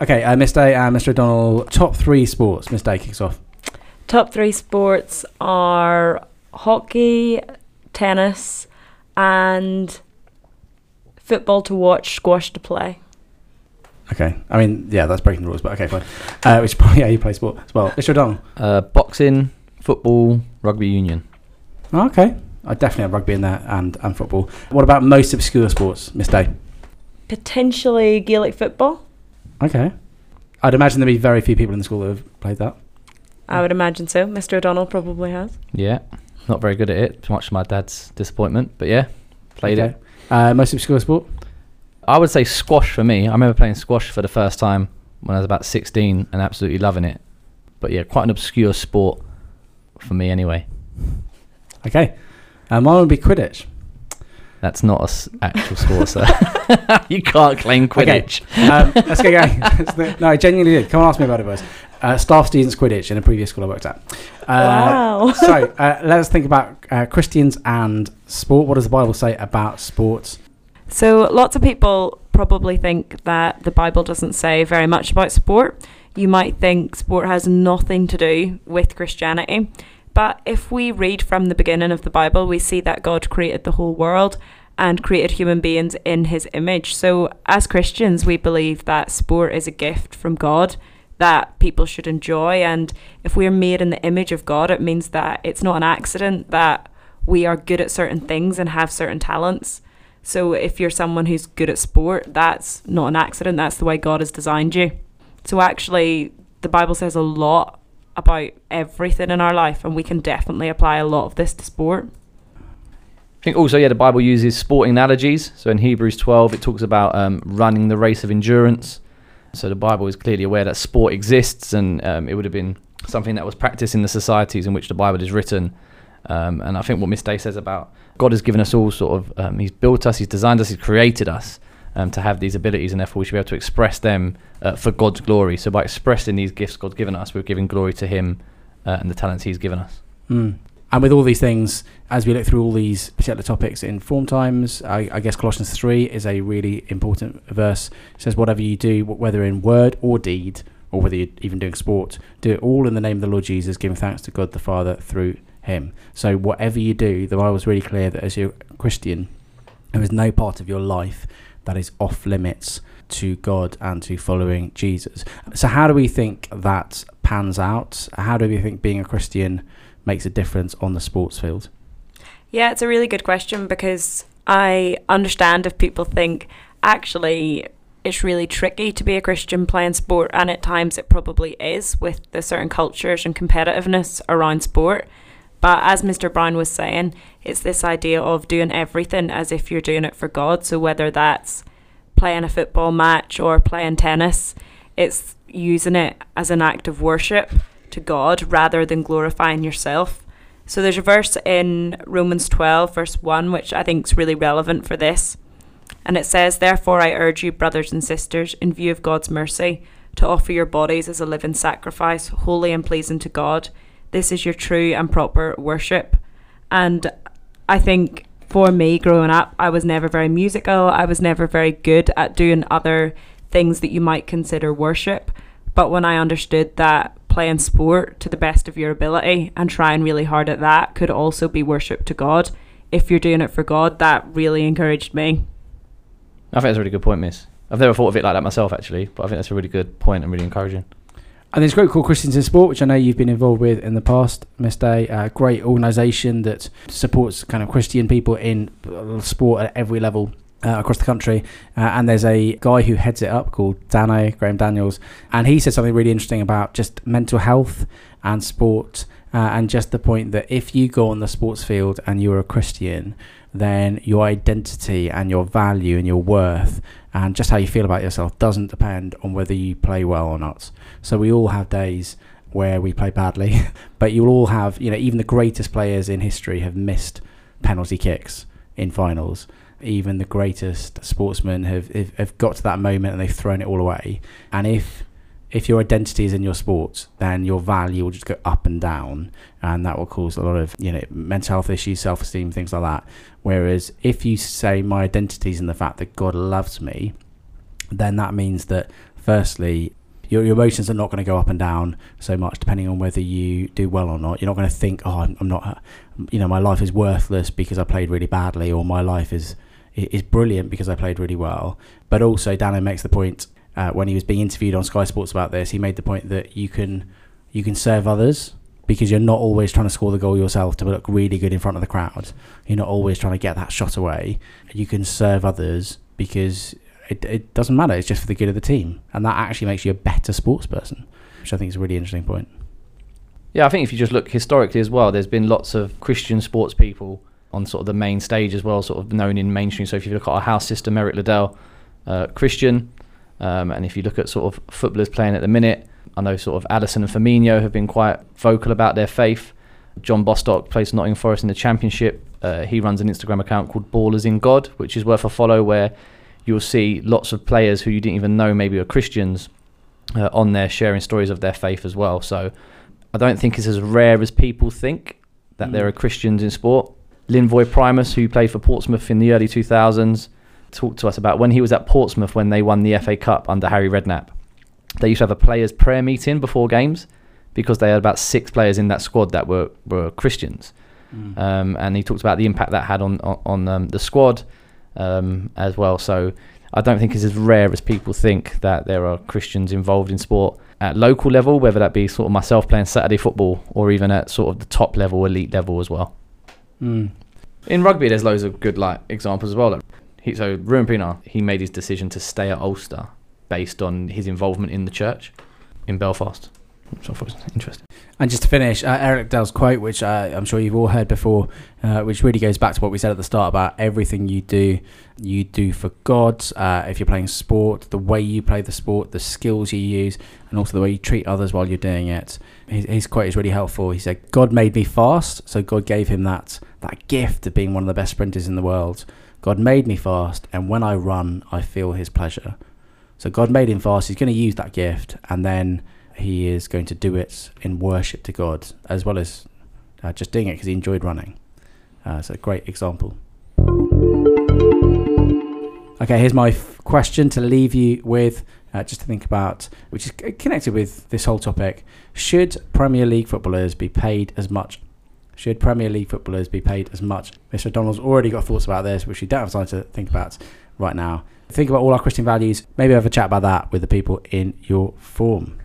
Okay, uh, Miss Day and Mr. O'Donnell, top three sports. Miss Day kicks off. Top three sports are hockey, tennis, and football to watch, squash to play. Okay, I mean, yeah, that's breaking the rules, but okay, fine. Uh, which probably yeah, you play sport as well. Mr. O'Donnell. Uh, boxing, football, rugby union. Oh, okay, I definitely have rugby in there and and football. What about most obscure sports, Miss Day? Potentially Gaelic football. Okay, I'd imagine there'd be very few people in the school that have played that. I would imagine so. Mr. O'Donnell probably has. Yeah, not very good at it, much to my dad's disappointment. But yeah, played okay. it. Uh, most obscure sport? I would say squash for me. I remember playing squash for the first time when I was about 16 and absolutely loving it. But yeah, quite an obscure sport for me anyway. Okay, uh, mine would be Quidditch. That's not an actual sport, sir. you can't claim Quidditch. um, let's get going. no, I genuinely did. Come and ask me about it, boys. Uh, staff students Quidditch in a previous school I worked at. Uh, Wow. so uh, let us think about uh, Christians and sport. What does the Bible say about sports? So, lots of people probably think that the Bible doesn't say very much about sport. You might think sport has nothing to do with Christianity. But if we read from the beginning of the Bible, we see that God created the whole world and created human beings in his image. So, as Christians, we believe that sport is a gift from God that people should enjoy. And if we are made in the image of God, it means that it's not an accident that we are good at certain things and have certain talents. So if you're someone who's good at sport, that's not an accident. That's the way God has designed you. So actually, the Bible says a lot about everything in our life, and we can definitely apply a lot of this to sport. I think also, yeah, the Bible uses sporting analogies. So in Hebrews 12, it talks about um, running the race of endurance. So the Bible is clearly aware that sport exists, and um, it would have been something that was practiced in the societies in which the Bible is written. Um, and I think what Miss Day says about God has given us all sort of, um, He's built us, He's designed us, He's created us um, to have these abilities, and therefore we should be able to express them uh, for God's glory. So by expressing these gifts God's given us, we're giving glory to Him uh, and the talents He's given us. Mm. And with all these things, as we look through all these particular topics in form times, I, I guess Colossians 3 is a really important verse. It says, Whatever you do, whether in word or deed, or whether you're even doing sport, do it all in the name of the Lord Jesus, giving thanks to God the Father through him. So, whatever you do, the Bible's really clear that as you're a Christian, there is no part of your life that is off limits to God and to following Jesus. So, how do we think that pans out? How do we think being a Christian makes a difference on the sports field? Yeah, it's a really good question because I understand if people think actually it's really tricky to be a Christian playing sport, and at times it probably is with the certain cultures and competitiveness around sport. But as Mr. Brown was saying, it's this idea of doing everything as if you're doing it for God. So whether that's playing a football match or playing tennis, it's using it as an act of worship to God rather than glorifying yourself. So there's a verse in Romans 12, verse 1, which I think is really relevant for this. And it says, Therefore, I urge you, brothers and sisters, in view of God's mercy, to offer your bodies as a living sacrifice, holy and pleasing to God. This is your true and proper worship. And I think for me, growing up, I was never very musical. I was never very good at doing other things that you might consider worship. But when I understood that playing sport to the best of your ability and trying really hard at that could also be worship to God, if you're doing it for God, that really encouraged me. I think that's a really good point, Miss. I've never thought of it like that myself, actually, but I think that's a really good point and really encouraging. And there's a group called Christians in Sport, which I know you've been involved with in the past, Miss Day. A great organisation that supports kind of Christian people in uh, sport at every level uh, across the country. Uh, and there's a guy who heads it up called Dano, Graham Daniels. And he said something really interesting about just mental health and sport. Uh, and just the point that if you go on the sports field and you're a Christian, then your identity and your value and your worth and just how you feel about yourself doesn't depend on whether you play well or not. So we all have days where we play badly, but you'll all have, you know, even the greatest players in history have missed penalty kicks in finals. Even the greatest sportsmen have, have, have got to that moment and they've thrown it all away. And if if your identity is in your sport, then your value will just go up and down, and that will cause a lot of you know mental health issues, self esteem, things like that. Whereas if you say my identity is in the fact that God loves me, then that means that firstly your, your emotions are not going to go up and down so much depending on whether you do well or not. You're not going to think, oh, I'm, I'm not, you know, my life is worthless because I played really badly, or my life is is brilliant because I played really well. But also, Dano makes the point uh, when he was being interviewed on Sky Sports about this. He made the point that you can you can serve others because you're not always trying to score the goal yourself to look really good in front of the crowd. You're not always trying to get that shot away. You can serve others because it, it doesn't matter. It's just for the good of the team, and that actually makes you a better sports person, which I think is a really interesting point. Yeah, I think if you just look historically as well, there's been lots of Christian sports people on sort of the main stage as well, sort of known in mainstream. So if you look at our house sister, Eric Liddell, uh, Christian, um, and if you look at sort of footballers playing at the minute, I know sort of Alisson and Firmino have been quite vocal about their faith. John Bostock plays Nottingham Forest in the Championship. Uh, he runs an Instagram account called Ballers in God, which is worth a follow, where you'll see lots of players who you didn't even know maybe are Christians uh, on there sharing stories of their faith as well. So I don't think it's as rare as people think that mm. there are Christians in sport. Linvoy Primus, who played for Portsmouth in the early 2000s, talked to us about when he was at Portsmouth when they won the FA Cup under Harry Redknapp. They used to have a players' prayer meeting before games because they had about six players in that squad that were, were Christians. Mm. Um, and he talked about the impact that had on on, on um, the squad um, as well. So I don't think it's as rare as people think that there are Christians involved in sport at local level, whether that be sort of myself playing Saturday football or even at sort of the top level, elite level as well. Mm. In rugby, there's loads of good like examples as well. Like, he, so Ruan Pienaar, he made his decision to stay at Ulster based on his involvement in the church in Belfast. Which I thought was interesting. And just to finish, uh, Eric Liddell's quote, which uh, I'm sure you've all heard before, uh, which really goes back to what we said at the start about everything you do, you do for God. Uh, if you're playing sport, the way you play the sport, the skills you use, and also the way you treat others while you're doing it. His, his quote is really helpful. He said, "God made me fast, so God gave him that that gift of being one of the best sprinters in the world. God made me fast, and when I run, I feel His pleasure." So God made him fast. He's going to use that gift, and then he is going to do it in worship to God, as well as uh, just doing it because he enjoyed running. Uh, so, a great example. Okay, here's my f- question to leave you with, uh, just to think about, which is connected with this whole topic. Should Premier League footballers be paid as much? Should Premier League footballers be paid as much? Mr. Donald's already got thoughts about this, which we don't have time to think about right now. Think about all our Christian values. Maybe have a chat about that with the people in your form.